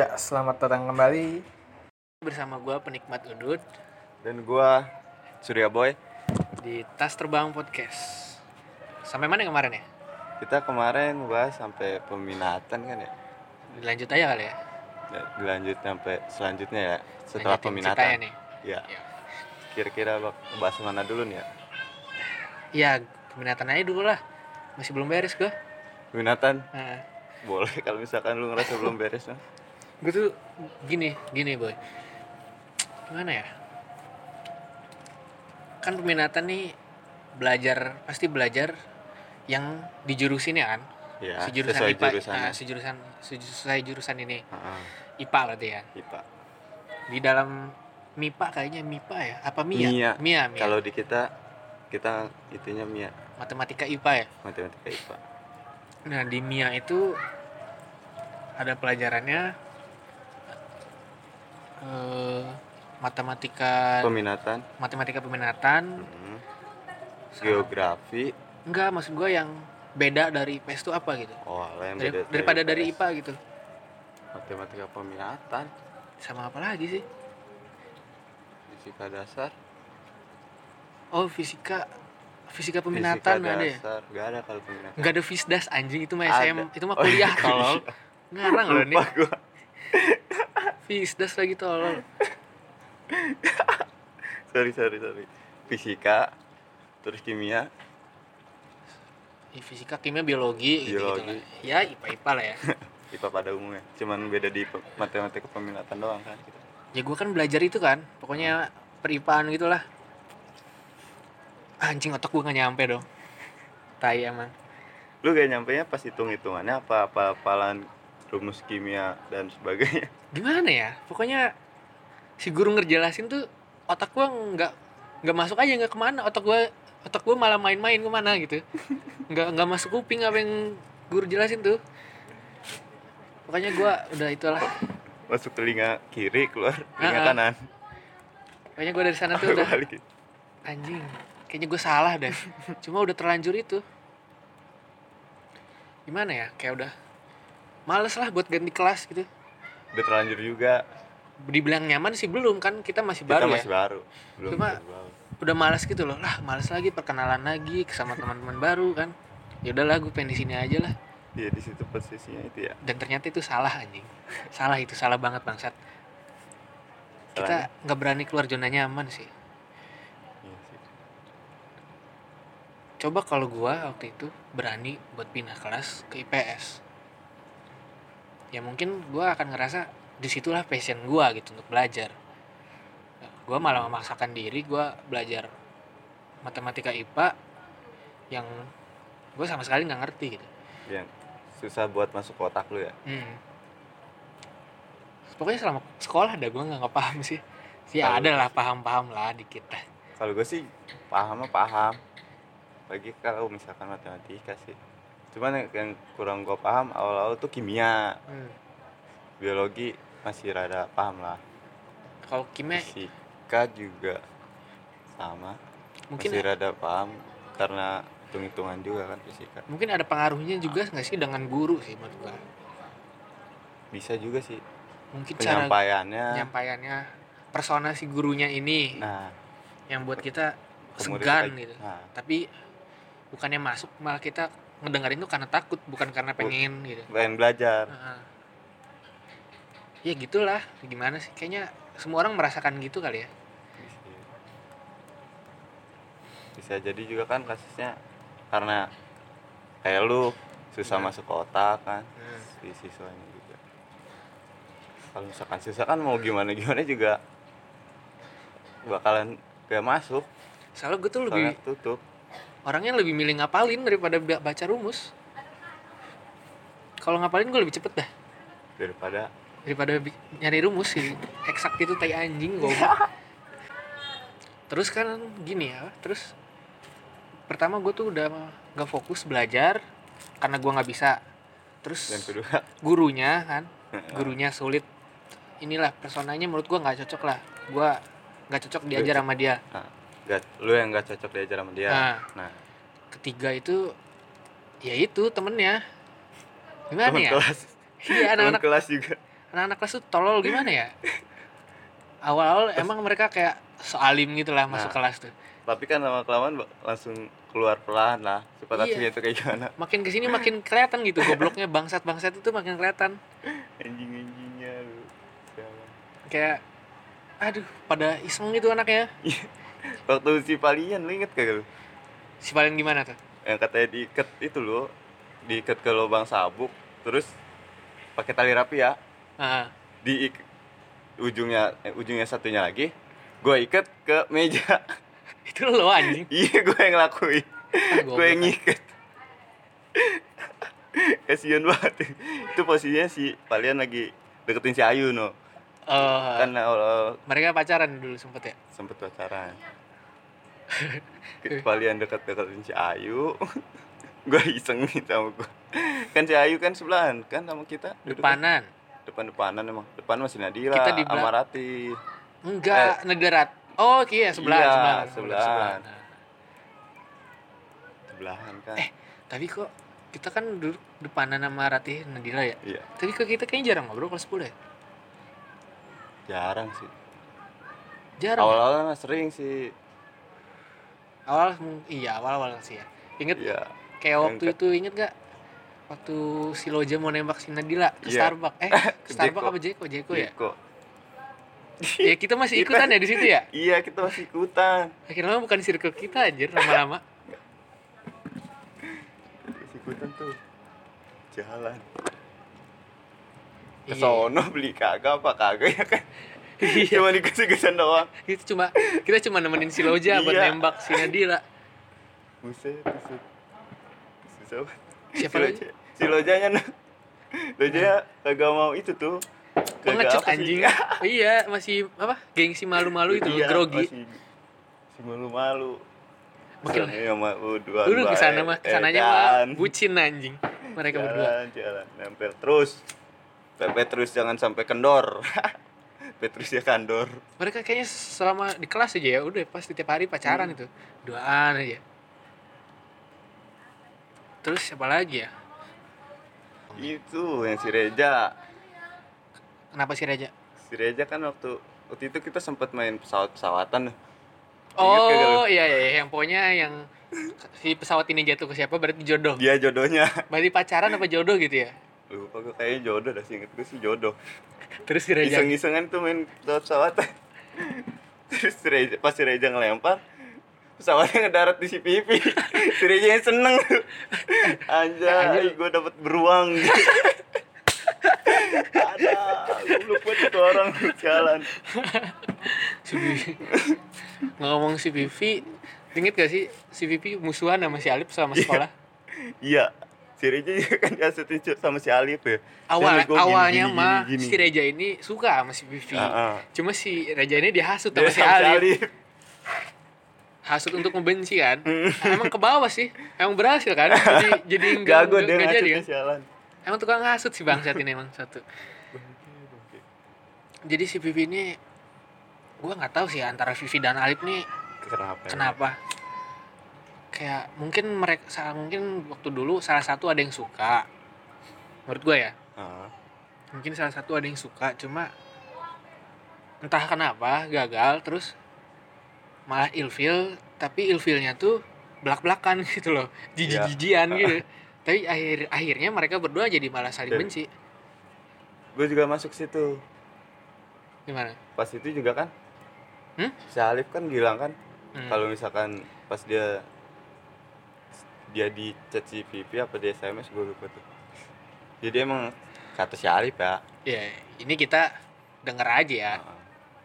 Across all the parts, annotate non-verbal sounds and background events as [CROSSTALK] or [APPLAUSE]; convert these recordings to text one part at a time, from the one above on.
Ya, selamat datang kembali. bersama gua penikmat udut Dan gua Surya Boy. di Tas Terbang Podcast. Sampai mana kemarin ya? Kita kemarin bahas sampai peminatan kan ya. Dilanjut aja kali ya. Ya, Dilanjut sampai selanjutnya ya setelah Lanjutin peminatan. ceritanya nih. Ya. Ya. Kira-kira bak- bahas mana dulu nih ya? Iya, peminatan aja dulu lah. Masih belum beres gua. Peminatan Nah, boleh kalau misalkan lu ngerasa belum beres nah. Gue tuh gini, gini boy. Gimana ya? Kan peminatan nih belajar pasti belajar yang di jurusin ya kan? Ya, si jurusan sesuai IPA, jurusannya. ah, si jurusan sesuai jurusan ini Heeh, IPA berarti ya. IPA. Di dalam MIPA kayaknya MIPA ya? Apa MIA? Mia. Mia, Mia. Kalau di kita kita itunya MIA, matematika IPA ya. matematika IPA. Nah di MIA itu ada pelajarannya eh, matematika Peminatan, matematika peminatan. mm, sama- geografi. Enggak maksud gue yang beda dari IPS itu apa gitu. Oh, yang Dari- beda daripada dari IPS. IPA gitu. Matematika peminatan, Sama apa lagi sih? fisika dasar. Oh fisika fisika peminatan fisika ada ya. dasar. Gak ada kalau peminatan. Enggak ada fisdas anjing itu mah Ada. SM itu mah Oh, kuliah [LAUGHS] iya. tolol. Ngarang loh nih. Gua. Fisdas lagi tolol. [LAUGHS] sorry sorry sorry fisika terus kimia Ya, fisika, kimia, biologi, gitu, gitu Biologi. lah. Ya IPA IPA lah [LAUGHS] ya. IPA pada umumnya cuman beda di matematika peminatan doang kan gitu. ya gue kan belajar itu kan pokoknya peripaan gitulah anjing otak gue gak nyampe dong tai emang lu gak nyampe nya pas hitung hitungannya apa apa apalan rumus kimia dan sebagainya. [LAUGHS] Gimana ya? Pokoknya si guru ngerjelasin tuh otak gue nggak nggak masuk aja nggak ke mana. Otak gue otak gue malah main-main ke mana gitu. Nggak nggak masuk kuping apa yang guru jelasin tuh. Pokoknya gue udah itulah. Masuk telinga kiri keluar telinga Ah, ah. kanan. Pokoknya gue dari sana tuh [LAUGHS] udah balik. Anjing kayaknya gue salah deh. Cuma udah terlanjur itu. Gimana ya? Kayak udah males lah buat ganti kelas gitu. Udah terlanjur juga. Dibilang nyaman sih belum kan kita masih kita baru masih ya baru. Belum Cuma- baru. udah males gitu loh. Lah males lagi perkenalan lagi sama teman-teman baru kan. Ya udahlah gue pengen di sini aja lah. Iya di situ posisinya itu ya. Dan ternyata itu salah anjing. Salah itu salah banget bangsat. Kita nggak berani keluar zona nyaman sih. Iya sih. coba kalau gua waktu itu berani buat pindah kelas ke IPS ya mungkin gua akan ngerasa di situlah passion gua gitu untuk belajar. Gua malah memaksakan diri gua belajar matematika IPA yang gua sama sekali nggak ngerti gitu. Yang susah buat masuk ke otak lu ya? Hmm. pokoknya selama sekolah ada gua nggak paham sih. Kalau- ada lah paham-paham lah dikit lah kalau gue sih paham mah paham. Bagi kalau misalkan matematika sih cuman yang- kurang gue paham awal-awal tuh kimia. Hmm. biologi masih rada paham lah. Kalau kimia fisika juga sama. Mungkin masih rada paham karena hitung-hitungan juga kan fisika. Mungkin ada pengaruhnya juga nggak sih dengan guru sih menurut gua? Bisa juga sih. Mungkin cara penyampaiannya. penyampaiannya persona si gurunya ini. Nah. Yang buat kita segan gitu. nah, tapi bukannya masuk malah kita ngedengerin tuh karena takut bukan karena pengen gitu. Pengen belajar. Heeh. ya gitulah gimana sih? Kayaknya semua orang merasakan gitu kali ya. Bisa. Jadi juga kan kasusnya karena kayak lu susah Nah. masuk ke otak kan Hmm. si siswanya juga. Kalau misalkan susah kan mau gimana gimana juga bakalan gak masuk. Soalnya gue tuh lebih tutup orangnya lebih milih ngapalin daripada ba- baca rumus. Kalau ngapalin gue lebih cepet dah. Daripada? Daripada nyari rumus sih. Eksak itu tai anjing goblok terus kan gini ya terus pertama gue tuh udah gak fokus belajar karena gue nggak bisa. Terus yang kedua? gurunya kan [LAUGHS] gurunya sulit. Inilah personanya menurut gue nggak cocok lah. Gue nggak cocok diajar sama dia gak, lu yang gak cocok diajar sama dia. Nah. nah. Ketiga itu ya itu temennya. Gimana teman ya? kelas. Iya anak-anak kelas juga. anak-anak kelas tuh tolol gimana ya? Awal-awal emang mereka kayak soalim gitu lah masuk Nah. kelas tuh. Tapi kan lama kelamaan langsung keluar pelan lah. Sifat Iya. itu kayak gimana. Makin ke sini makin kelihatan gitu gobloknya. Bangsat bangsat itu makin kelihatan. Anjing anjingnya lu kayak aduh pada iseng gitu anaknya waktu si Palian lu inget kagak lu? Si paling gimana tuh? Yang katanya diikat itu loh diikat ke lubang sabuk terus pakai tali rapi ya. Ah di ujungnya eh, ujungnya satunya lagi gue ikat ke meja. [LAUGHS] Itu lo anjing? [LAUGHS] Iya gue yang ngelakuin Ah, gue yang ngikat. [LAUGHS] Kasian banget. Itu posisinya si Palian lagi deketin si Ayu no. Oh, kan awal mereka pacaran dulu sempet ya? Sempet pacaran Palian deket-deketin si Ayu. [LAUGHS] Gue iseng nih sama gue kan si Ayu kan sebelahan kan sama kita depanan? Depan-depanan emang. Depan masih Nadira Kita di belak- sama Rati enggak negara oh iya sebelah iya, sebelah sebelahan. Nah. sebelahan kan. Eh. tapi kok kita kan duduk depanan sama Ratih Nadira ya? Iya. Tapi kok kita kayaknya jarang ngobrol kelas 10 ya? Jarang sih. Jarang ya? awal-awal sering sih awal iya awal awal sih ya. Inget iya kayak waktu ke- itu inget gak waktu si Loja mau nembak si Nadila ke Iya. Starbucks. Eh ke [LAUGHS] Ke Starbucks apa Jeko? Jeko ya? Jeko. [LAUGHS] ya kita masih [LAUGHS] Kita- ikutan ya di situ ya? Iya kita masih ikutan. Akhirnya bukan circle kita anjir lama-lama. Ikutan tuh. Jalan. Ke Iya. sono beli kagak apa kagak ya kan. Cuma dikasih-kasih doang. Itu cuma kita cuma nemenin si Loja buat Iya. nembak si Nadila. Buset buset. Susah banget. Siapa si lagi? Loja. Si lojanya nah. Lojanya kagak mau itu tuh. Pengecut anjing? Oh, [LAUGHS] iya masih apa? Gengsi malu-malu itu Iya, grogi. masih, masih malu-malu. Makin- Soalnya sama berdua dulu ke sana mah ke sananya mah Edan. bucin anjing mereka berdua. jalan jalan nempel terus. Pepe terus jangan sampai kendor [LAUGHS] Petrus ya kandor. Mereka kayaknya selama di kelas aja ya udah pasti tiap hari pacaran Hmm. itu. Duaan aja. Terus siapa lagi ya? Itu yang si Reja. Kenapa sih Raja si Reja kan waktu waktu itu kita sempat main pesawat pesawatan oh iya iya iya, yang pokoknya yang si pesawat ini jatuh ke siapa berarti jodoh. Dia jodohnya. Berarti pacaran apa jodoh gitu ya lupa gue kayaknya jodoh dah sih inget gue sih jodoh. Terus si Raja iseng-isengan tuh main pesawat. Pesawatan [LAUGHS] terus si Reja, pas si Reja ngelempar pesawatnya ngedarat di [LAUGHS] si Pipi si Reja yang seneng. [LAUGHS] Anjay Anjir. gue dapet beruang. Ada lupa itu orang jalan. Si Vivi ngomong si Vivi inget gak sih si Vivi musuhan sama si Alip sama Iya. sekolah iya si Reja juga kan diasutin cu- sama si Alif ya. Awal gini, awalnya gini, mah gini, si gini. Reja ini suka sama si Vivi. Ah, ah. cuma si Reja ini dihasut Dia sama si Alip Alif. Hasut untuk membenci kan? Nah, emang ke bawah sih. Emang berhasil kan? [LAUGHS] Jadi jadi enggak gago enggak, enggak jadi kan? sialan emang tukang hasut si bangsat ini emang satu. Jadi si Vivi ini gua nggak tahu sih antara Vivi dan Alip nih kenapa ya? Kayak mungkin mereka salah mungkin waktu dulu salah satu ada yang suka. Menurut gua ya. Ah, mungkin salah satu ada yang suka cuma entah kenapa gagal terus malah ilfil tapi ilfilnya tuh belak belakan [LAUGHS] gitu loh. Jijik jijian gitu. [LAUGHS] Tapi akhir akhirnya mereka berdua jadi malah saling Dan- benci. gue juga masuk situ. Gimana? Pas itu juga kan Hmm? si Alif kan bilang kan Hmm. kalau misalkan pas dia dia di chat apa di SMS gue lupa tuh. Jadi emang kata si Alif ya ya ini kita denger aja ya.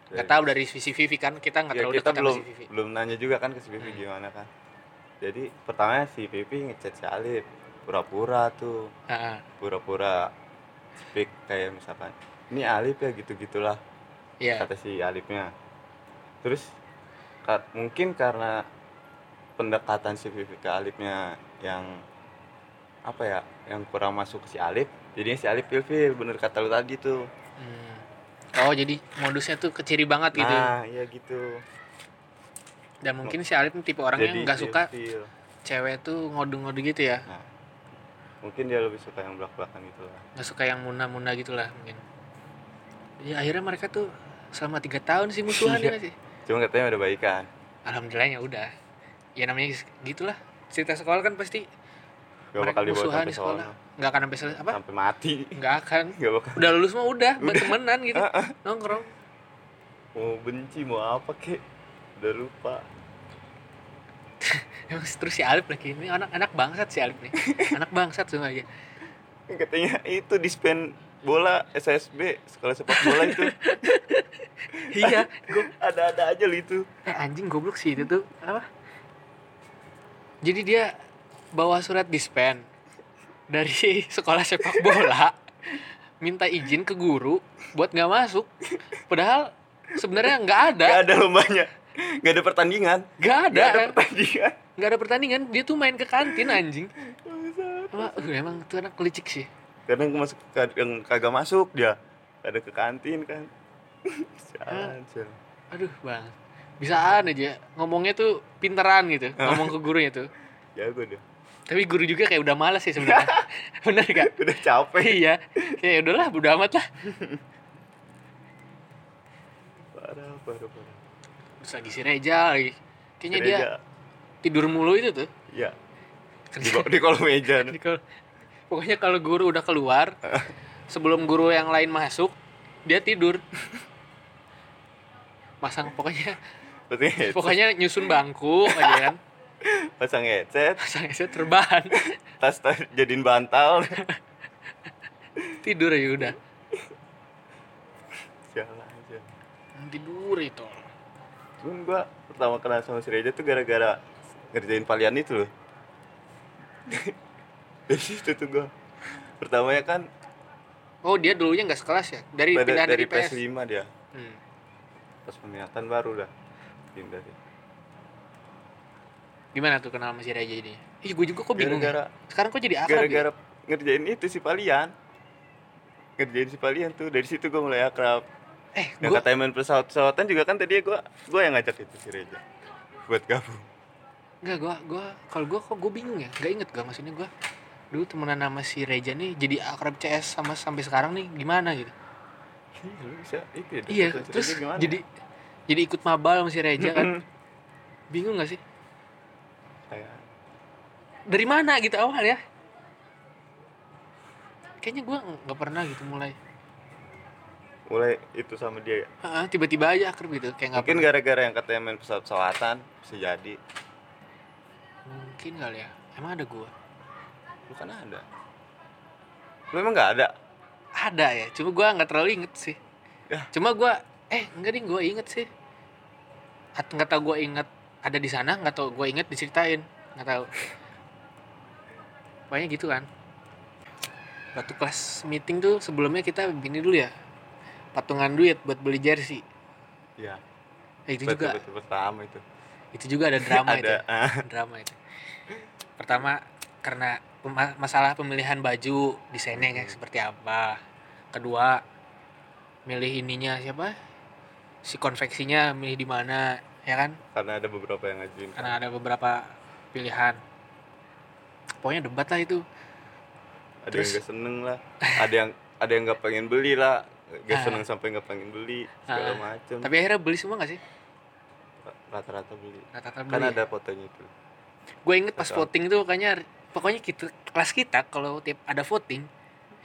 Nggak dari- tahu dari sisi Vivi kan kita nggak ya, terlalu kita dekat sama belum si Vivi. belum nanya juga kan ke si Pipi Hmm. gimana kan. Jadi pertamanya si Pipi ngechat si Alif pura-pura tuh. Pura-pura speak kayak misalkan ini Alif ya gitu gitulah Iya. kata si Alifnya. Terus ka- mungkin karena pendekatan si Vivi ke Alifnya yang apa ya yang kurang masuk ke si Alif jadinya si Alif ilfil bener kata lu tadi tuh. Hmm. oh jadi modusnya tuh keciri banget gitu nah iya gitu. Dan mungkin si Alip tipe orang yang nggak suka cewek tuh ngode-ngode gitu ya? Nah mungkin dia lebih suka yang belak belakan gitu lah. Nggak suka yang muna-muna gitu lah mungkin. Ya akhirnya mereka tuh selama tiga tahun sih musuhan Iya. ya sih? Cuma katanya udah baikan alhamdulillahnya udah ya namanya gitulah. Cerita sekolah kan pasti gak mereka bakal musuhan sampai di sekolah. Nggak akan sampai sel- apa? Sampai mati. Nggak akan. Gak bakal. Udah lulus mah udah [LAUGHS] buat temenan gitu. Nongkrong. Mau benci mau apa kek? Udah lupa. [LAUGHS] Emang terus si Alif lagi ini anak anak bangsat si Alif nih. [LAUGHS] Anak bangsat semua aja. Katanya itu dispen bola SSB sekolah sepak bola itu. Iya gua ada-ada aja lu itu. Eh anjing goblok sih itu tuh. Apa jadi dia bawa surat dispen dari [LAUGHS] sekolah sepak bola minta izin ke guru buat nggak masuk. Padahal sebenarnya nggak ada. Gak ada lombanya. Gak ada pertandingan. Nggak ada gak ada pertandingan. Nggak ada pertandingan. Dia tuh main ke kantin anjing. Wah, uh, emang tuh anak licik sih. Kadang masuk kadang kagak masuk dia ada ke kantin kan. [LAUGHS] Sialan. aduh bang bisaan aja. Ngomongnya tuh pinteran gitu. Ngomong ke gurunya tuh. [LAUGHS] Jago deh tapi guru juga kayak udah malas sih sebenarnya. [LAUGHS] Bener gak [LAUGHS] udah capek. Iya. Kayak udahlah udah amat lah. Parah parah parah. Terus lagi si Reja lagi. Kayaknya dia tidur mulu itu tuh. Iya. Di, di kolom meja. Jadi kalau- pokoknya kalau guru udah keluar sebelum guru yang lain masuk dia tidur. Pasang pokoknya pasang [LAUGHS] headset, pokoknya nyusun bangku aja kan? [LAUGHS] Pasang headset pasang headset terbahan [LAUGHS] tas tas jadiin bantal. Tidur aja udah. Sialan sialan. tidur itu cuman gua pertama kenal sama si Reja tuh gara-gara ngerjain palian itu loh. Dari situ tuh gua. Pertamanya kan oh dia dulunya nggak sekelas ya? Dari pada- pindah dari dari PS PS5 dia. Hmm. pas peminatan baru dah dia gimana tuh kenal sama si Reja ini ih gue juga kok bingung ya. gara-gara sekarang kok jadi akrab ya? gara-gara ngerjain itu si palian ngerjain si palian tuh dari situ gua mulai akrab eh Yang gue kata main pesawat pesawatan juga kan tadi gua gua yang ngajak itu si Reja buat gabung Enggak, gua gua kalau gua kok gua bingung ya. Enggak inget gua maksudnya gua dulu temenan sama si Reja nih jadi akrab CS sama sampai sekarang nih gimana gitu. Iya, bisa itu ya, Iya, terus gimana? jadi jadi ikut mabal sama si Reja kan. Bingung gak sih? Kayak Dari mana gitu awal ya? Kayaknya gua nggak pernah gitu mulai. mulai itu sama dia ya. Tiba-tiba aja akrab gitu kayak nggak mungkin gara-gara yang katanya main pesawat pesawatan bisa jadi mungkin kali ya. Emang ada gua? lu kan ada lu emang nggak ada Ada ya, cuma gua nggak terlalu inget sih. Ya. Cuma gua eh enggak ding gua inget sih. At nggak tahu gua inget ada di sana, nggak tahu gua inget diceritain, nggak tahu. Pokoknya gitu kan. Waktu kelas meeting tuh sebelumnya kita begini dulu ya. Patungan duit buat beli jersey. ya Nah, itu betul, juga betul, pertama itu itu juga ada drama itu. ada ah, [LAUGHS] Drama itu. Pertama karena masalah pemilihan baju desainnya kayak seperti apa. Kedua milih ininya siapa? Si konveksinya milih di mana, ya kan? karena ada beberapa yang ngajuin Karena ada beberapa pilihan. Pokoknya debat lah itu. ada terus- yang gak seneng lah ada yang ada yang nggak pengen beli lah gak Ah. seneng sampai nggak pengen beli segala Ah. macem Tapi akhirnya beli semua gak sih? rata-rata beli Rata-rata kan beli. ada fotonya itu Gue inget pas voting tuh kayaknya pokoknya gitu kelas kita kalau tiap ada voting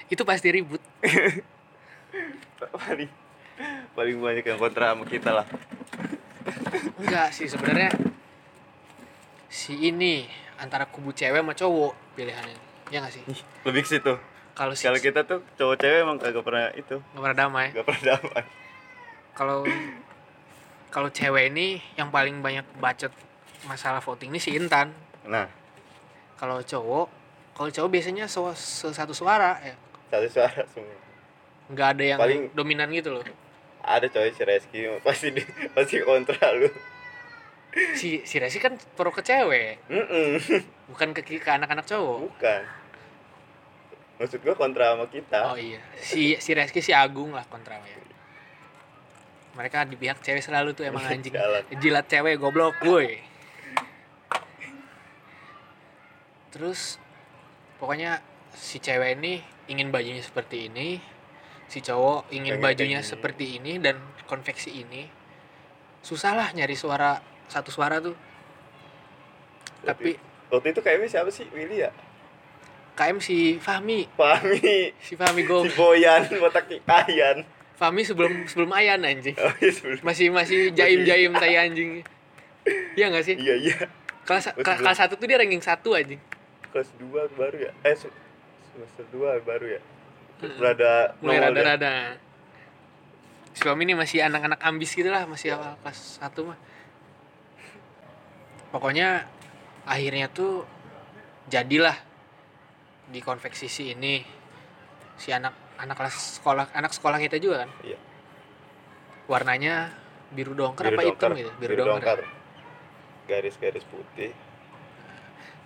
itu pasti ribut. [LAUGHS] paling banyak yang kontra sama kita lah Enggak sih sebenarnya si ini antara kubu cewek sama cowok pilihannya. Ya gak sih? Ih, lebih ke situ Kalau si kalau kita tuh cowok cewek emang kagak pernah itu nggak pernah damai. gak pernah damai Kalau kalau cewek ini yang paling banyak bacot masalah voting ini si Intan. nah Kalau cowok, kalau cowok biasanya so, satu suara ya. satu suara semua Nggak ada yang Paling- dominan gitu loh. Ada cowok si Reski pasti di, [LAUGHS] pasti kontra lu Si si Resi kan pro ke cewek, [LAUGHS] bukan ke ke anak-anak cowok. bukan maksud gua kontra sama kita Oh iya, si si Reski si Agung lah kontra ya. Mereka di pihak cewek selalu tuh emang [LAUGHS] anjing. Jalan. Jilat cewek goblok, woi. Terus pokoknya si cewek ini ingin bajunya seperti ini. Si cowok ingin Pengen bajunya seperti ini dan konveksi ini susah lah nyari suara satu suara tuh. Tapi waktu itu kayaknya siapa sih? Willy ya? KM si Fahmi. Fahmi. Si Fahmi Gom. Si Boyan botak Ayan. Fahmi sebelum sebelum Ayan anjing. Oh iya sebelum. Masih masih jaim jaim tai anjing. Iya nggak sih? Iya iya. Kelas kelas, satu tuh dia ranking satu anjing. Kelas 2 baru ya? Eh se- semester 2 baru ya Mm-mm. rada mulai rada-rada. si Fahmi ini masih anak-anak ambis gitu lah masih awal kelas satu mah. Pokoknya akhirnya tuh jadilah di konveksi si ini si anak anak kelas sekolah anak sekolah kita juga kan? Iya. warnanya biru dongker Biru apa hitam dongker, gitu? Biru dongker. Garis-garis putih.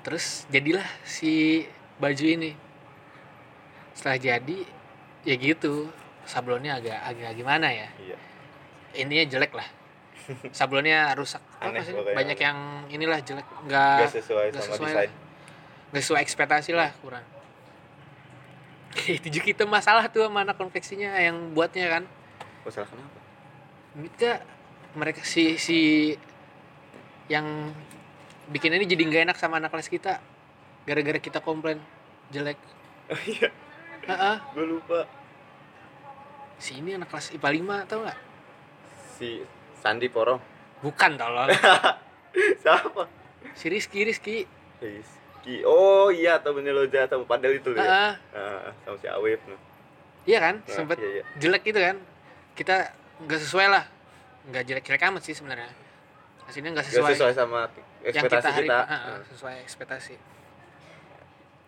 Terus jadilah si baju ini setelah jadi ya gitu. Sablonnya agak agak gimana ya? Iya. Intinya jelek lah. Sablonnya rusak. [LAUGHS] Aneh pokoknya. banyak yang inilah jelek. Nggak nggak sesuai sama sesuai desain. Nggak sesuai ekspektasi lah kurang. [LAUGHS] Itu juga kita masalah tuh sama anak konveksinya yang buatnya kan. Masalah kenapa? Kita mereka si si yang bikin ini jadi nggak enak sama anak kelas kita. Gara-gara kita komplain jelek. Oh iya Gue lupa. Si ini anak kelas IPA 5 tau nggak? Si Sandi Porong. Bukan tolong. [LAUGHS] Siapa? Si Rizky Rizky. Rizky. Oh iya temennya Loja sama Padel itu ya. Ah, sama si Awif no. iya kan? Nah, sempet iya, iya. jelek gitu kan? Kita nggak sesuai lah. Nggak jelek-jelek amat sih sebenarnya. Hasilnya nggak sesuai, sesuai sama yang ekspektasi kita hari kita, Heeh, sesuai ekspektasi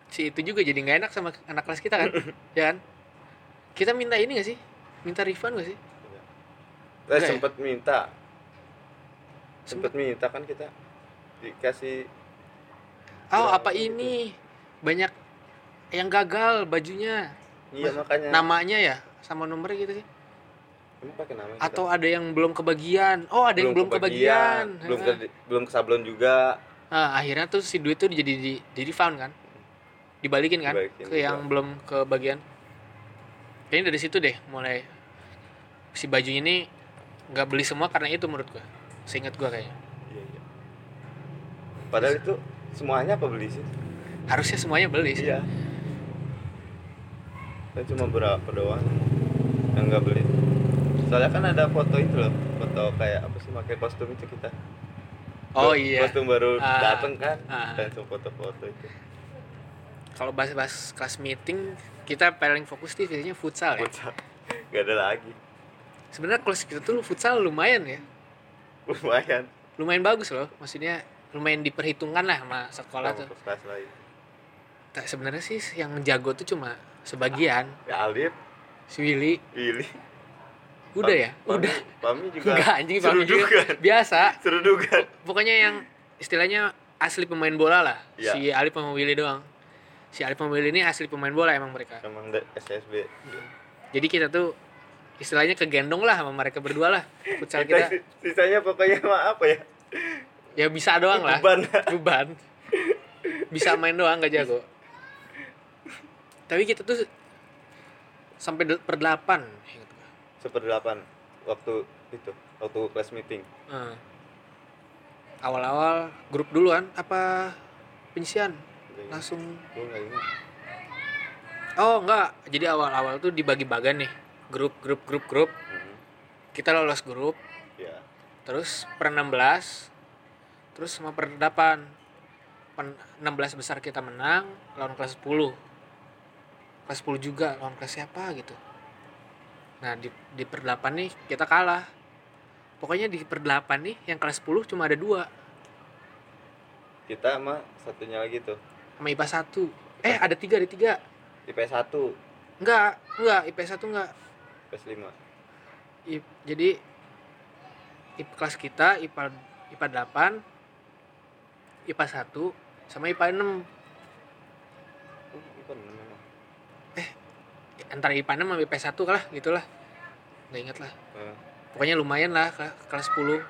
si itu juga jadi nggak enak sama anak kelas kita kan? [LAUGHS] Ya kan? Kita minta ini gak sih? Minta refund gak sih? Eh, ya? sempet minta. Sempet minta kan kita dikasih oh apa gitu. ini? Banyak yang gagal bajunya. Iya Mas- makanya. namanya ya? Sama nomornya gitu sih? Pakai nama kita? atau ada yang belum kebagian? Oh ada yang belum kebagian, belum Heeh. ke belum ke sablon juga. Nah, akhirnya tuh si duit tuh jadi di, di refund kan dibalikin kan? Dibalikin ke yang juga. belum kebagian kayaknya dari situ deh mulai si bajunya ini nggak beli semua karena itu menurut gua. Seingat gua kayaknya. Iya iya. Padahal itu semuanya apa beli sih? Harusnya semuanya beli sih. Iya. Kan cuma berapa doang yang nggak beli. Soalnya kan ada foto itu loh foto kayak apa sih pakai kostum itu kita. Oh iya. Kostum baru Ah, dateng kan. Ah. dan foto-foto itu kalau bahas-bahas kelas meeting kita paling fokus di biasanya futsal ya. Futsal. [LAUGHS] nggak ada lagi. Sebenarnya kelas kita tuh futsal lumayan ya. Lumayan. Lumayan bagus loh. Maksudnya lumayan diperhitungkan lah sama sekolah sama tuh. kelas lain. Nah, sebenarnya sih yang jago tuh cuma sebagian. Ya Alif si Willy. Willy. Udah ya? Pami- udah. Pami juga [LAUGHS] enggak anjing Fahmi juga. biasa. Seru juga. Pokoknya yang istilahnya asli pemain bola lah. Iya. si Alif sama Willy doang si Alif sama Willy ini asli pemain bola emang mereka. Emang SSB jadi kita tuh istilahnya kegendong lah sama mereka berdua lah. Futsal kita kita. si- sisanya pokoknya mah apa ya? Ya bisa doang lah. Beban. [LAUGHS] Beban. Bisa main doang gak jago. Tapi kita tuh sampai per delapan ingat gua. seperdelapan waktu itu waktu kelas meeting. Awal-awal grup duluan apa penyisian langsung. Gue nggak ingat. Oh enggak jadi awal-awal tuh dibagi bagan nih. Grup grup grup grup. Hmm, kita lolos grup. Ya terus per 16 terus sama per 8 Pen- 16 besar kita menang lawan kelas 10 kelas 10 juga lawan kelas siapa gitu. Nah di, di per 8 nih kita kalah. Pokoknya di per 8 nih yang kelas 10 cuma ada dua. Kita sama satunya lagi tuh sama IPA 1 eh ada tiga ada tiga IPS 1 enggak enggak IPS 1 enggak IPS 5 I- jadi IP kelas kita IPA IPA 8 IPA 1 sama IPA 6 oh, bukan memang antara IPA 6 sama IPA 1 lah gitulah nggak inget lah Eh, pokoknya lumayan lah ke kelas 10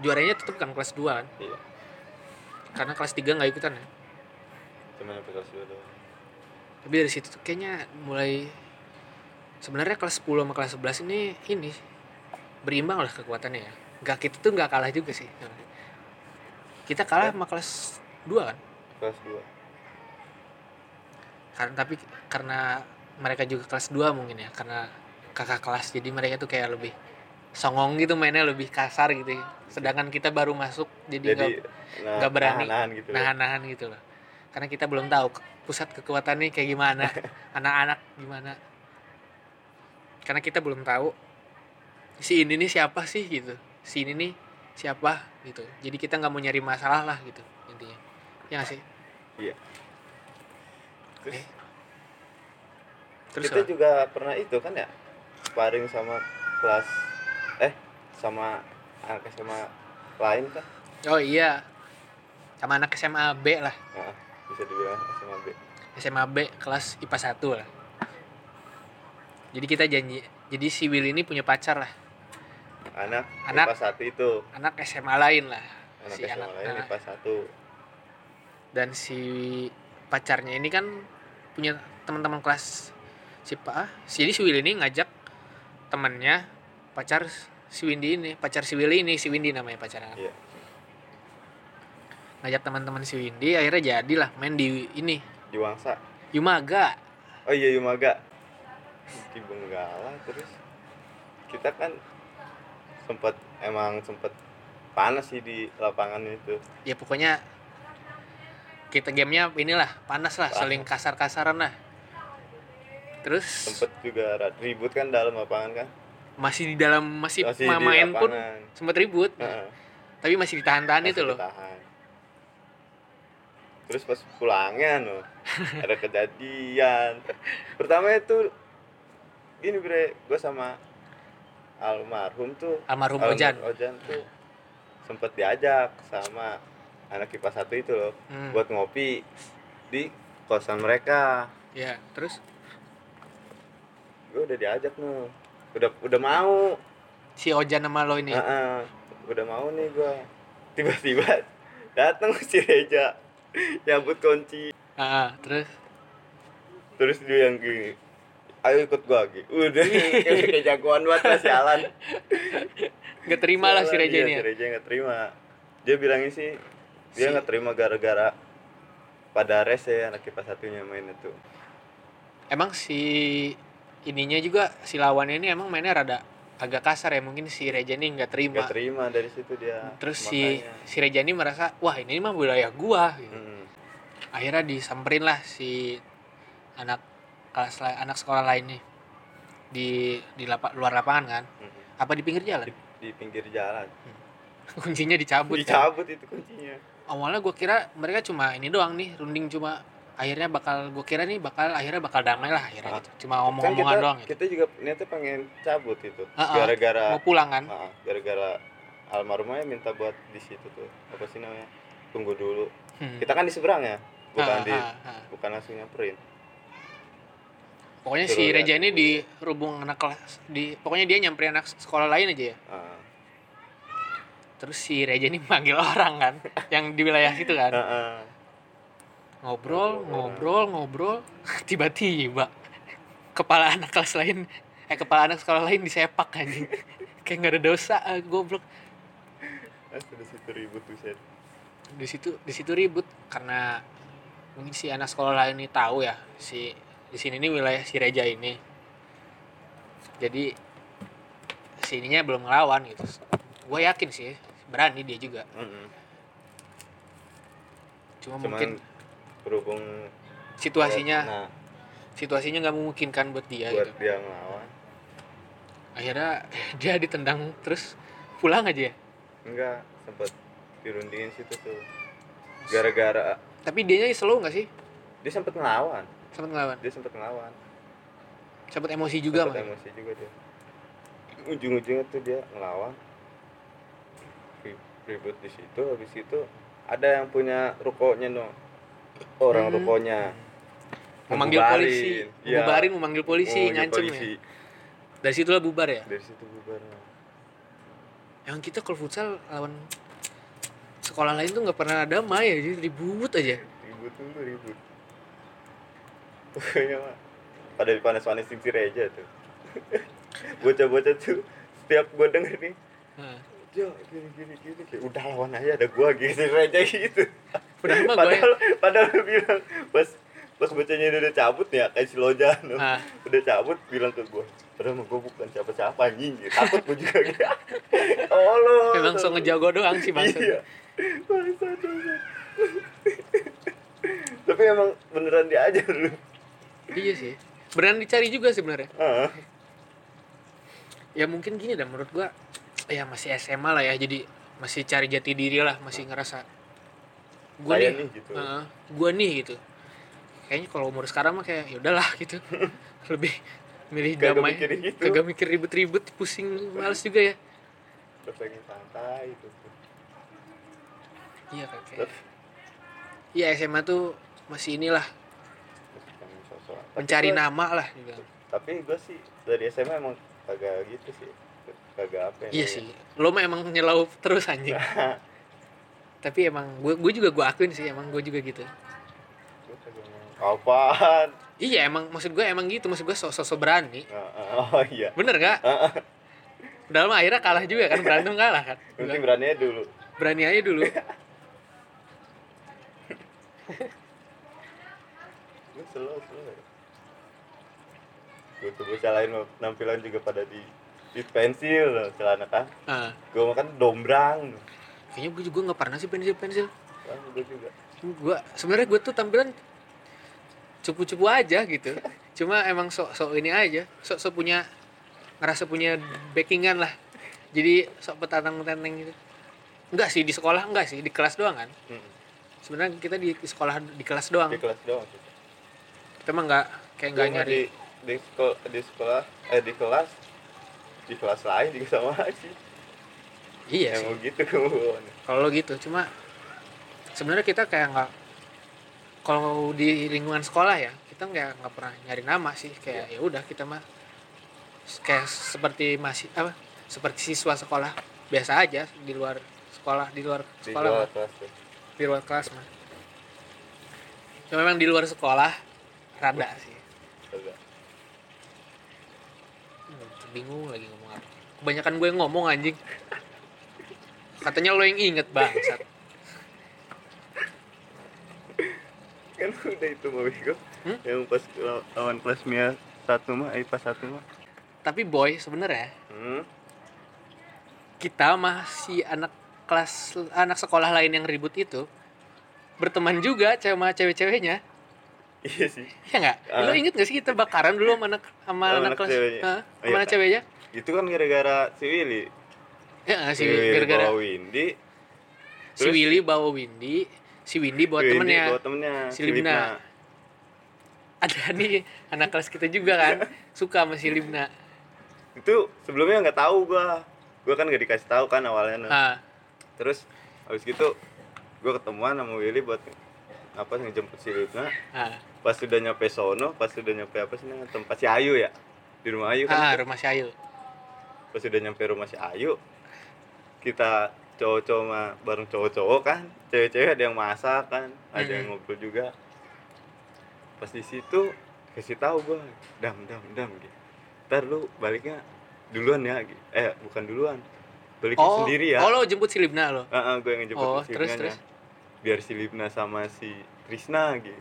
juaranya tetap kan kelas 2 kan iya karena kelas 3 nggak ikutan ya 2 doang tapi dari situ tuh kayaknya mulai sebenarnya kelas 10 sama kelas 11 ini ini berimbang lah kekuatannya ya. Nggak kita tuh nggak kalah juga sih. Kita kalah sama kelas 2 kan? Kelas 2 karena tapi karena mereka juga kelas 2 mungkin ya karena kakak kelas. Jadi mereka tuh kayak lebih songong gitu mainnya lebih kasar gitu ya. sedangkan kita baru masuk jadi nggak nah, nggak berani. nahan gitu ya. nahan-nahan gitu loh karena kita belum tahu pusat kekuatannya kayak gimana [LAUGHS] anak-anak gimana. Karena kita belum tahu si ini nih siapa sih gitu si ini nih siapa gitu. Jadi kita nggak mau nyari masalah lah gitu intinya. Ya nggak sih? Iya. Terus? Eh, terus kita apa? juga pernah itu kan ya sparring sama kelas eh sama anak SMA lain kan? Oh iya sama anak SMA B lah. Nah, bisa dibilang SMA B. SMA B kelas IPA 1 lah. Jadi kita janji jadi si Will ini punya pacar lah. Anak Anak. IPA satu itu. anak SMA lain lah. Anak si SMA anak lain nah, IPA satu. Dan si pacarnya ini kan punya teman-teman kelas si Pak jadi si Will ini ngajak temannya pacar si Windy ini pacar si Will ini si Windy namanya pacarnya kan. Ngajak teman-teman si Windy akhirnya jadilah main di ini. Di Wangsa Yumaga. Oh iya Yumaga. Di Benggala terus? Kita kan sempat emang sempat panas sih di lapangan itu. Ya pokoknya kita gamenya inilah panas lah Panas. saling kasar-kasaran lah. Terus? Sempet juga ribut kan dalam lapangan kan? Masih di dalam masih, Masih main pun sempat ribut. Heeh, tapi masih ditahan-tahan itu loh. ditahan. Terus pas pulangnya no ada kejadian. Pertama itu gini bre gue sama almarhum tuh almarhum almarhum Ojan. Ojan tuh sempet diajak sama anak kipas satu itu loh Hmm, buat ngopi di kosan mereka. Ya terus? Gue udah diajak no. Udah udah mau. Si Ojan sama lo ini? Heeh, udah mau nih gue tiba-tiba datang si Reja [LAUGHS] nyambut kunci. Ah, terus? Terus dia yang gini. Ayo ikut gua lagi udah. [LAUGHS] Kayak jagoan banget lah sialan. Nggak terima lah si Reja iya, ini ya si Reja nggak terima. Dia bilangnya sih dia Si- nggak terima gara-gara pada res ya anak kipas satunya main itu. Emang si ininya juga si lawannya ini emang mainnya rada agak kasar ya mungkin si Reja ini nggak terima nggak terima dari situ dia terus si Makanya. si Reja ini merasa wah ini mah wilayah gua gitu. Mm-mm. akhirnya disamperin lah si anak kelas la- anak sekolah lain nih di di lapa- luar lapangan kan Mm-mm. apa di pinggir jalan di, di pinggir jalan [LAUGHS] kuncinya dicabut kan? dicabut itu kuncinya awalnya gue kira mereka cuma ini doang nih runding cuma akhirnya bakal gue kira nih bakal akhirnya bakal damai lah akhirnya Ah. gitu. Cuma kan omong-omongan kita, doang gitu. kita juga niatnya pengen cabut itu. Ah, ah. gara-gara mau pulang kan? Ah, gara-gara almarhumnya minta buat di situ tuh. Apa sih namanya? Tunggu dulu. Hmm. kita kan di seberang ya? Bukan di bukan langsung nyamperin. Pokoknya Suruh si. Reja ini dirubung anak kelas di pokoknya dia nyamperin anak sekolah lain aja ya? Ah, terus si Reja ini manggil [LAUGHS] orang kan yang di wilayah situ kan? Ah, ah. Ngobrol Ngobrol ngobrol. [LAUGHS] Tiba-tiba. Kepala anak kelas lain eh kepala anak sekolah lain disepak anjing. [LAUGHS] Kayak nggak ada dosa ah, goblok. Sudah situ ribut di situ di situ ribut karena mungkin si anak sekolah lain ini tahu ya si di sini ini wilayah si Reja ini. Jadi sininya belum ngelawan gitu. Gue yakin sih berani dia juga. Mm-mm. cuma cuman mungkin berhubung situasinya. nah, situasinya nggak memungkinkan buat dia buat gitu. dia ngelawan. Akhirnya [LAUGHS] dia ditendang terus pulang aja ya? Enggak sempet dirundingin situ tuh. Gara-gara tapi dia slow nggak sih? Dia sempet ngelawan. Sempat ngelawan? Dia sempet ngelawan. Sempat emosi juga Sempet mah emosi juga dia. Ujung-ujungnya tuh dia ngelawan. Ri- ribut di situ habis itu ada yang punya rukonya no orang Hmm. rukonya memanggil Ngebubarin. polisi Iya. bubarin memanggil polisi Memanggil ngancem polisi. ya dari situlah bubar ya dari situ bubar yang kita kalau futsal lawan sekolah lain tuh nggak pernah damai ya jadi ribut aja ribut tuh ribut pokoknya mah pada panas-panasin si Reja tuh [LAUGHS] bocah-bocah tuh setiap gua denger nih Jo, gini gini gini udah lawan aja ada gua [LAUGHS] gitu aja gitu. Padahal mah gue padahal padahal lu bilang pas pas bocahnya udah cabut ya kayak si Lojan Ah. udah cabut bilang ke gua padahal mah gua bukan siapa-siapa anjing. Gitu. takut gua juga. Gitu oh lo so ngejago doang sih maksud iya. Tapi emang beneran diajar lu iya sih. Beneran dicari juga sebenarnya. Ah. ya mungkin gini dah menurut gua ya masih SMA lah ya jadi masih cari jati diri lah masih ngerasa Saya nih, nih, gitu. Heeh, gua nih gitu. Kayaknya kalau umur sekarang mah kayak ya udahlah gitu. [LAUGHS] Lebih milih Kagak damai. mikirin gitu. kagak mikir ribet-ribet pusing males juga ya. Terus pengen santai gitu. Iya kayak iya SMA tuh masih inilah. Tapi mencari gua- nama lah juga tapi gue sih dari SMA emang kagak gitu sih. Kagak apa ya iya sih. Lo mah emang nyelau terus anjing [LAUGHS] tapi emang gue gue juga gue akuin sih emang gue juga gitu. Apaan? Iya emang maksud gue emang gitu maksud gue sosok berani. Nah, oh iya. Bener gak dalam akhirnya kalah juga kan berantem kalah kan? Mungkin beraninya dulu. Berani aja dulu. [LAUGHS] Gue slow slow ya? Gue tuh mah penampilan juga pada di di pensil loh, celana kan. Nah, gue makan dombrang kayaknya gue juga nggak pernah sih pensil pensil gue juga. Gue sebenarnya gue tuh tampilan cupu-cupu aja gitu. Cuma emang sok sok ini aja sok sok punya ngerasa punya backingan lah. Jadi sok petantang gitu. Enggak sih di sekolah enggak sih di kelas doang kan? Mm-mm. sebenarnya kita di, sekolah di kelas doang. Di kelas doang kita mah nggak kayak nggak Gua mah nyari. di di sekolah di sekolah eh di kelas di kelas lain juga sama sih iya mau gitu. [LAUGHS] Kalau gitu cuma sebenarnya kita kayak nggak kalau di lingkungan sekolah ya kita nggak nggak pernah nyari nama sih. Kayak ya udah kita mah kayak seperti masih apa seperti siswa sekolah biasa aja di luar sekolah di luar di sekolah luar mah, kelas di luar kelas mah. Cuma memang di luar sekolah rada sih. Hmm, bingung lagi ngomong apa. Kebanyakan gue ngomong anjing [LAUGHS] katanya lo yang inget bangsat kan udah itu mau Bego Hmm? yang pas lawan kelas Mia satu mah IPA satu mah tapi boy sebenarnya hmm? kita masih anak kelas anak sekolah lain yang ribut itu berteman juga sama cewek-ceweknya iya sih ya nggak Ah. lo inget gak sih kita bakaran dulu sama anak sama Sama anak, anak kelas ceweknya. Oh, sama iya, anak Kak. ceweknya itu kan gara-gara si Willy [LAUGHS] ya Willy gara-gara bawa Windy. Si terus- Willy bawa Windy. Si Windy bawa Windy temennya. bawa temennya si Libna. ada nih anak kelas kita juga kan. Suka sama si Libna itu sebelumnya nggak tahu gua. Gua kan nggak dikasih tahu kan awalnya nah. ah. Terus habis gitu gua ketemuan sama Willy buat apa ngejemput si Libna ah. Pas sudah nyampe sono pas sudah nyampe apa sih tempat si Ayu ya? Di rumah Ayu ah kan rumah si Ayu. Pas sudah nyampe rumah si Ayu kita cowok-cowok mah bareng cowok-cowok kan cewek-cewek ada yang masak kan ada yang Mhm. ngobrol juga pas di situ kasih tahu gua dam dam dam gitu ntar lu baliknya duluan ya gitu. eh bukan duluan baliknya oh sendiri ya oh lo jemput si Libna lo Heeh, gue yang ngejemput Oh, si terus, Libnanya. terus? biar si Libna sama si Trisna gitu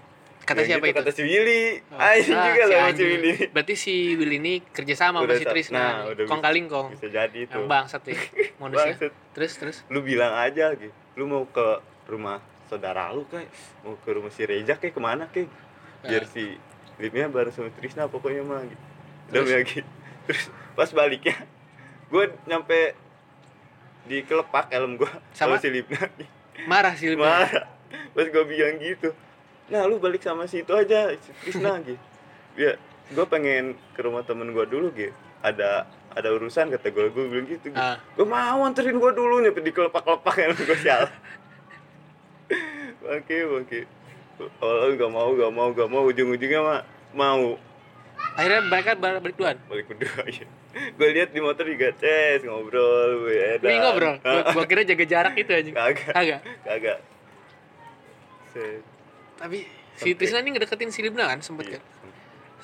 kata Ya siapa gitu, itu kata si Willy Oh, Anjing ah, juga si loh si. Willy Berarti si Will ini kerja sama sama Udah si Trisna. nah, udah kong kaling kong. bisa jadi tuh Yang bangsat ya. [LAUGHS] Modusnya. Bangsat. Terus terus. lu bilang aja gitu lu mau ke rumah saudara lu kayak mau ke rumah si Reja kayak ke mana kayak biar Ya. si Libnya bareng sama Trisna pokoknya mah gitu ya gitu terus pas baliknya gue nyampe di kelepak helm gue Sama? si Libna Marah si Libna. marah pas gue bilang gitu nah lu balik sama si itu aja si Trisna gitu ya gue pengen ke rumah temen gue dulu gitu ada ada urusan kata gue gue bilang gitu, gitu. Ah. gue mau anterin gue dulu nyampe di kelepak-kelepak yang gue sial oke oke oh gak mau gak mau gak mau ujung-ujungnya mah mau Akhirnya mereka balik, duluan. balik berdua ya gue lihat di motor juga ces ngobrol gue Lu ngobrol. Gua, gua kira jaga jarak itu aja. kagak Kagak. kagak. Tapi si Trisna ini ngedeketin si Libna kan sempet Iya. kan.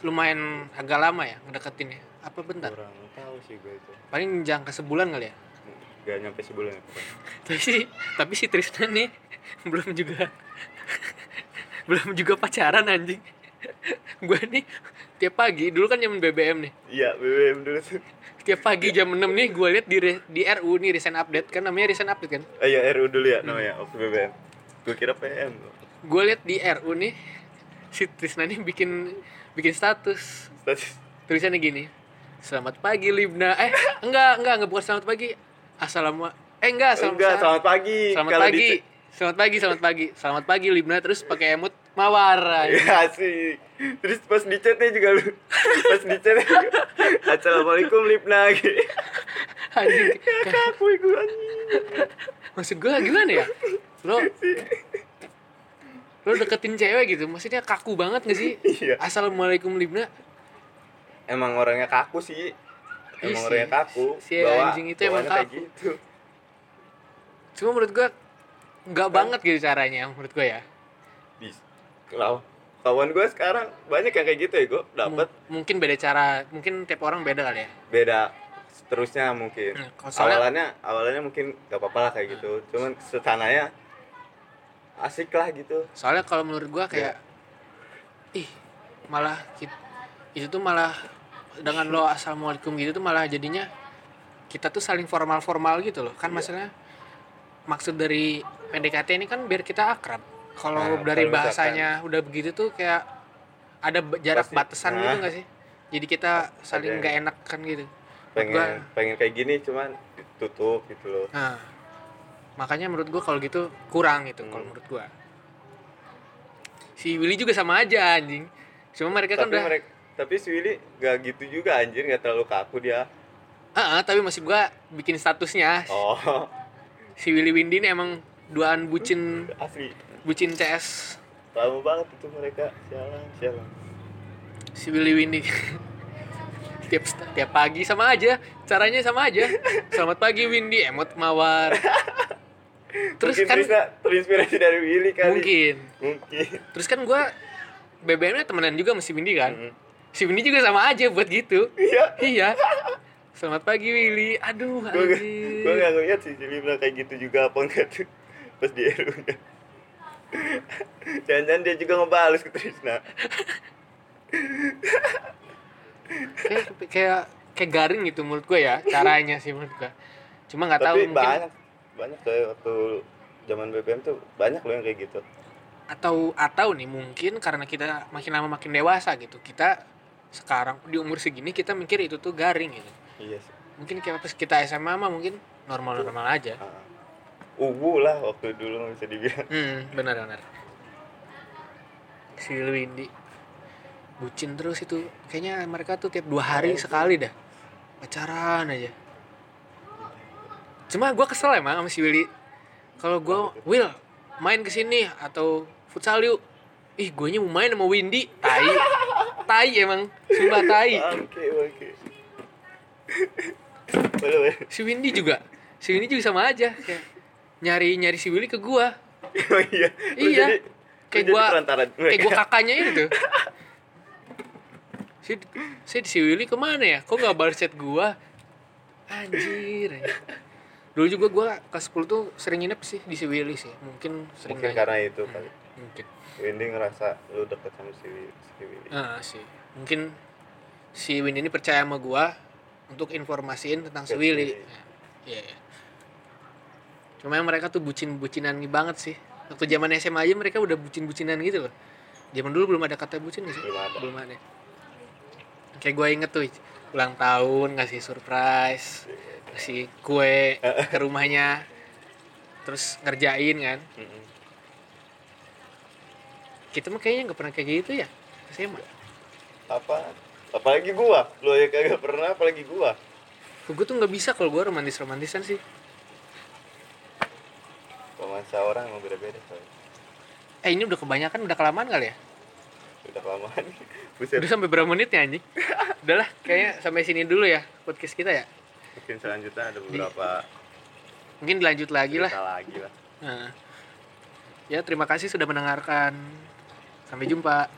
Lumayan agak lama ya ngedeketin ya. apa bentar? Kurang tahu sih gue itu. Paling jangka sebulan kali ya? Gak nyampe sebulan ya [LAUGHS] tapi si tapi si Tristan nih [LAUGHS] belum juga [LAUGHS] belum juga pacaran anjing. Gue nih tiap pagi dulu kan zaman BBM nih. Iya BBM dulu tuh. Tiap pagi jam 6 nih gue lihat di di RU nih recent update kan namanya recent update kan? Oh iya RU dulu ya namanya waktu BBM gue kira PM gue lihat di RU nih si Tristan nih bikin bikin status status tulisannya gini selamat pagi Libna eh enggak enggak enggak bukan selamat pagi assalamualaikum eh enggak selamat, enggak selamat pagi selamat Kalau pagi di- selamat pagi selamat pagi selamat pagi Libna terus pakai emot mawar. Iya sih. Terus pas di chatnya juga lu. [LAUGHS] Pas di chatnya juga. Assalamualaikum Lipna gitu. [LAUGHS] anjing Kakak aku itu anjing. maksud gue gimana ya lo lo deketin cewek gitu maksudnya kaku banget gak sih [LAUGHS] Iya. assalamualaikum Libna Emang orangnya kaku sih. Emang sih. orangnya kaku. Si anjing itu emang kaku. gitu. cuma menurut gue nggak banget gitu caranya menurut gue ya Bis. Kalau kawan gue sekarang banyak yang kayak gitu ya gue dapat M- mungkin beda cara mungkin tiap orang beda kali ya beda seterusnya mungkin Hmm, kalau soalnya- awalannya awalannya mungkin gak apa-apa lah kayak gitu cuman setananya asik lah gitu. Soalnya kalau menurut gua kayak Iya. ih malah itu tuh malah dengan lo assalamualaikum gitu tuh malah jadinya kita tuh saling formal formal gitu loh. Kan Iya. maksudnya maksud dari PDKT ini kan biar kita akrab. Kalau Nah, dari bahasanya udah begitu tuh kayak ada jarak Pasti. batasan gitu Nah. nggak sih? Jadi kita saling nggak enak kan gitu pengen Gua- pengen kayak gini cuman tutup gitu loh. Nah makanya menurut gua kalau gitu kurang gitu kalau Hmm. menurut gua. Si Willy juga sama aja anjing. Cuma mereka kan tapi udah mereka tapi si Willy gak gitu juga anjir gak terlalu kaku dia. Ah, ah, tapi maksud gua bikin statusnya. Oh. Si Willy Windy ini emang duaan bucin asli. bucin CS lama banget itu mereka sialan sialan. Si Willy Windy [LAUGHS] tiap tiap pagi sama aja caranya sama aja. Selamat pagi Windy. Emot mawar [LAUGHS] terus mungkin kan bisa terinspirasi dari Willy kali. Mungkin. Mungkin. Terus kan gua BBM-nya temenan juga sama si Windy kan? Mm. si Windy juga sama aja buat gitu. Iya. Iya. Selamat pagi Willy. Aduh gue gue gak ngeliat sih Juli bilang kayak gitu juga apa enggak tuh? Pas di RU nya. Jangan-jangan dia juga ngebales ke Trisna. Kayak kayak kayak garing gitu menurut gue ya caranya sih menurut gue cuma nggak tahu mungkin banyak banyak tuh waktu zaman BBM tuh banyak loh yang kayak gitu. Atau atau nih mungkin karena kita makin lama makin dewasa gitu kita sekarang di umur segini kita mikir itu tuh garing gitu. Iya sih. Mungkin kayak pas kita SMA mah mungkin normal-normal aja. Ah. ubu lah waktu dulu nggak bisa dibilang. Hmm benar benar. Si Windy bucin terus itu. Kayaknya mereka tuh tiap dua hari sekali dah. Pacaran aja cuma gue kesel emang sama si Willy. Kalau gue Will main ke sini atau futsal yuk. Ih gue mau main sama Windy. Tai. Tai emang. Sumpah tai. [LAUGHS] Oke oke. Si Windy juga. Si Windy juga sama aja. Kayak nyari nyari si Willy ke gua. Oh iya. Iya. kayak perantara kayak gua [LAUGHS] kakaknya itu si si si Willy ke mana ya? Kok nggak balas chat gua? Anjir anjir. Dulu juga gua kelas 10 tuh sering nginep sih di si Willy sih mungkin sering mungkin karena itu kali mungkin Windy ngerasa lu deket sama si, si Willy ah sih mungkin si Windy ini percaya sama gua untuk informasiin tentang si Willy Iya. iya. Cuma yang mereka tuh bucin-bucinan banget sih. Waktu zaman SMA aja mereka udah bucin-bucinan gitu loh. Zaman dulu belum ada kata bucin gak sih? Belum ada. Belum ada. Kayak gue inget tuh ulang tahun ngasih surprise, ngasih kue ke rumahnya, terus ngerjain kan. Mm-mm. Kita mah kayaknya nggak pernah kayak gitu ya SMA. apa apalagi gua lu aja kagak pernah apalagi gua Gue tuh nggak bisa kalau gue romantis romantisan sih. romansa orang emang beda-beda soalnya Eh ini udah kebanyakan, udah kelamaan kali ya? udah kelamaan [LAUGHS] buset Udah sampai berapa menit ya anjing? [LAUGHS] Udahlah, kayaknya sampai sini dulu ya podcast kita ya. Mungkin selanjutnya ada beberapa Mungkin dilanjut lagi lah. lagi lah Nah. Ya, terima kasih sudah mendengarkan. Sampai jumpa.